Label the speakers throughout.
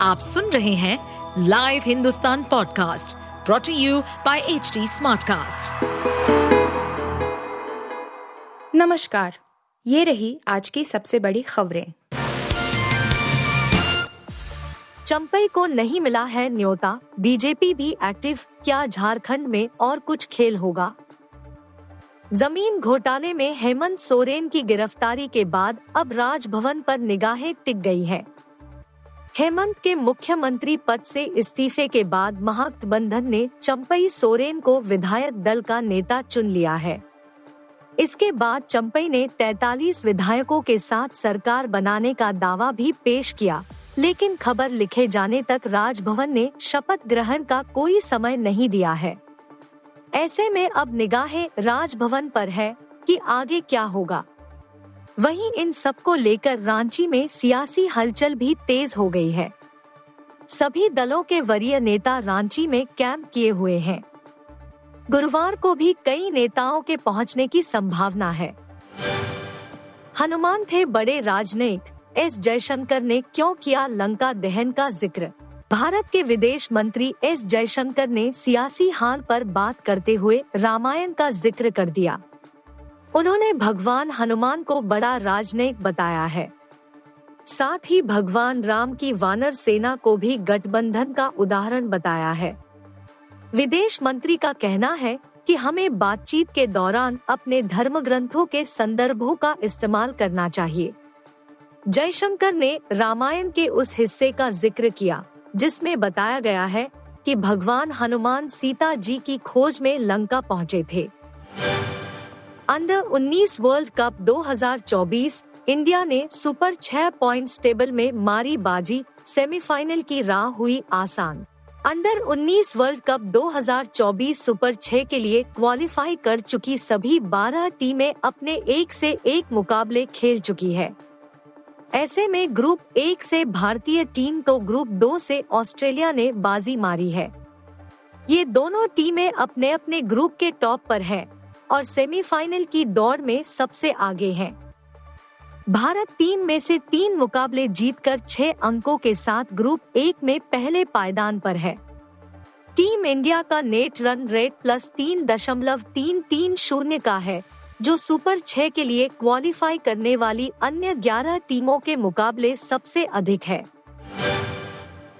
Speaker 1: आप सुन रहे हैं live Hindustan podcast brought to you by H Smartcast.
Speaker 2: नमस्कार, ये रही आज की सबसे बड़ी खबरें।
Speaker 3: चंपई को नहीं मिला है न्योता बीजेपी भी एक्टिव क्या झारखंड में और कुछ खेल होगा? ज़मीन घोटाले में हेमंत सोरेन की गिरफ्तारी के बाद अब राजभवन पर निगाहें टिक गई है। हेमंत के मुख्यमंत्री पद से इस्तीफे के बाद महागठबंधन ने चंपई सोरेन को विधायक दल का नेता चुन लिया है। इसके बाद चंपई ने 43 विधायकों के साथ सरकार बनाने का दावा भी पेश किया, लेकिन खबर लिखे जाने तक राजभवन ने शपथ ग्रहण का कोई समय नहीं दिया है। ऐसे में अब निगाहें राजभवन पर है कि आगे क्या होगा। वहीं इन सबको लेकर रांची में सियासी हलचल भी तेज हो गई है। सभी दलों के वरीय नेता रांची में कैंप किए हुए हैं। गुरुवार को भी कई नेताओं के पहुँचने की संभावना है। हनुमान थे बड़े राजनयिक। एस जयशंकर ने क्यों किया लंका दहन का ज़िक्र? भारत के विदेश मंत्री एस जयशंकर ने सियासी हाल पर बात करते हुए रामायण का ज़िक्र कर दिया। उन्होंने भगवान हनुमान को बड़ा राजनयिक बताया है। साथ ही भगवान राम की वानर सेना को भी गठबंधन का उदाहरण बताया है। विदेश मंत्री का कहना है कि हमें बातचीत के दौरान अपने धर्म ग्रंथों के संदर्भों का इस्तेमाल करना चाहिए। जयशंकर ने रामायण के उस हिस्से का ज़िक्र किया, जिसमें बताया गया है कि भगवान हनुमान सीता जी की खोज में लंका पहुँचे थे। अंडर 19 वर्ल्ड कप 2024 इंडिया ने सुपर छह पॉइंट टेबल में मारी बाजी सेमीफाइनल की राह हुई आसान। अंडर 19 वर्ल्ड कप 2024 सुपर छह के लिए क्वालिफाई कर चुकी सभी 12 टीमें अपने एक से एक मुकाबले खेल चुकी है। ऐसे में ग्रुप एक से भारतीय टीम तो ग्रुप दो से ऑस्ट्रेलिया ने बाजी मारी है। ये दोनों टीमें अपने अपने ग्रुप के टॉप पर हैं। और सेमीफाइनल की दौड़ में सबसे आगे हैं। भारत तीन में से तीन मुकाबले जीतकर छह अंकों के साथ ग्रुप एक में पहले पायदान पर है। टीम इंडिया का नेट रन रेट प्लस तीन दशमलव तीन तीन शून्य का है, जो सुपर छह के लिए क्वालिफाई करने वाली अन्य 11 टीमों के मुकाबले सबसे अधिक है।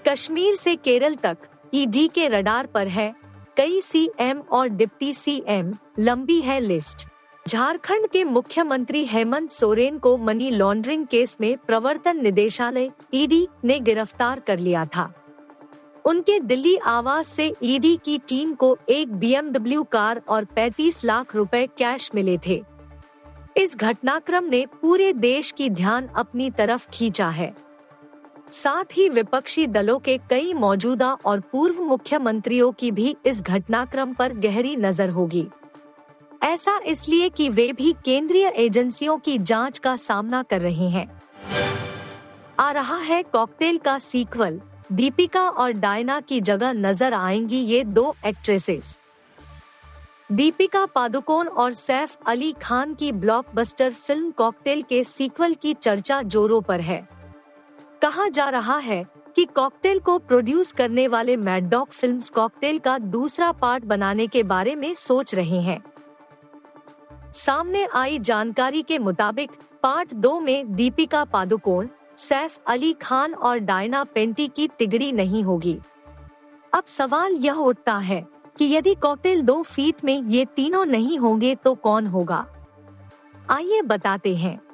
Speaker 3: कश्मीर से केरल तक, ईडी के रडार पर है। कई सीएम और डिप्टी सीएम लंबी है लिस्ट। झारखंड के मुख्यमंत्री हेमंत सोरेन को मनी लॉन्ड्रिंग केस में प्रवर्तन निदेशालय ईडी ने गिरफ़्तार कर लिया था। उनके दिल्ली आवास से ईडी की टीम को एक बीएमडब्ल्यू कार और 35 लाख रुपए कैश मिले थे। इस घटनाक्रम ने पूरे देश की ध्यान अपनी तरफ़ खींचा है। साथ ही विपक्षी दलों के कई मौजूदा और पूर्व मुख्यमंत्रियों की भी इस घटनाक्रम पर गहरी नज़र होगी। ऐसा इसलिए कि वे भी केंद्रीय एजेंसियों की जाँच का सामना कर रहे हैं। आ रहा है कॉकटेल का सीक्वल। दीपिका और डायना की जगह नज़र आएँगी ये दो एक्ट्रेसेस। दीपिका पादुकोण और सैफ अली खान की ब्लॉकबस्टर फ़िल्म कॉकटेल के सीक्वल की चर्चा जोरों पर है। कहा जा रहा है कि कॉकटेल को प्रोड्यूस करने वाले मैडॉक फिल्म्स कॉकटेल का दूसरा पार्ट बनाने के बारे में सोच रहे हैं। सामने आई जानकारी के मुताबिक, पार्ट दो में दीपिका पादुकोण, सैफ अली खान और डायना पेंटी की तिगड़ी नहीं होगी। अब सवाल यह उठता है कि यदि कॉकटेल दो फीट में ये तीनों नहीं होंगे तो कौन होगा? आइए बताते हैं।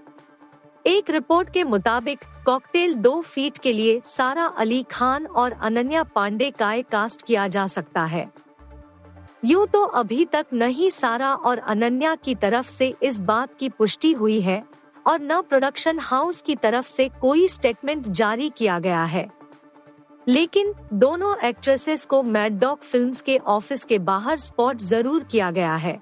Speaker 3: एक रिपोर्ट के मुताबिक, कॉकटेल दो फीट के लिए सारा अली खान और अनन्या पांडे का कास्ट किया जा सकता है। यूँ तो अभी तक न ही सारा और अनन्या की तरफ़ से इस बात की पुष्टि हुई है और न प्रोडक्शन हाउस की तरफ़ से कोई स्टेटमेंट जारी किया गया है। लेकिन दोनों एक्ट्रेसेस को मैडॉक फिल्म्स के ऑफ़िस के बाहर स्पॉट ज़रूर किया गया है।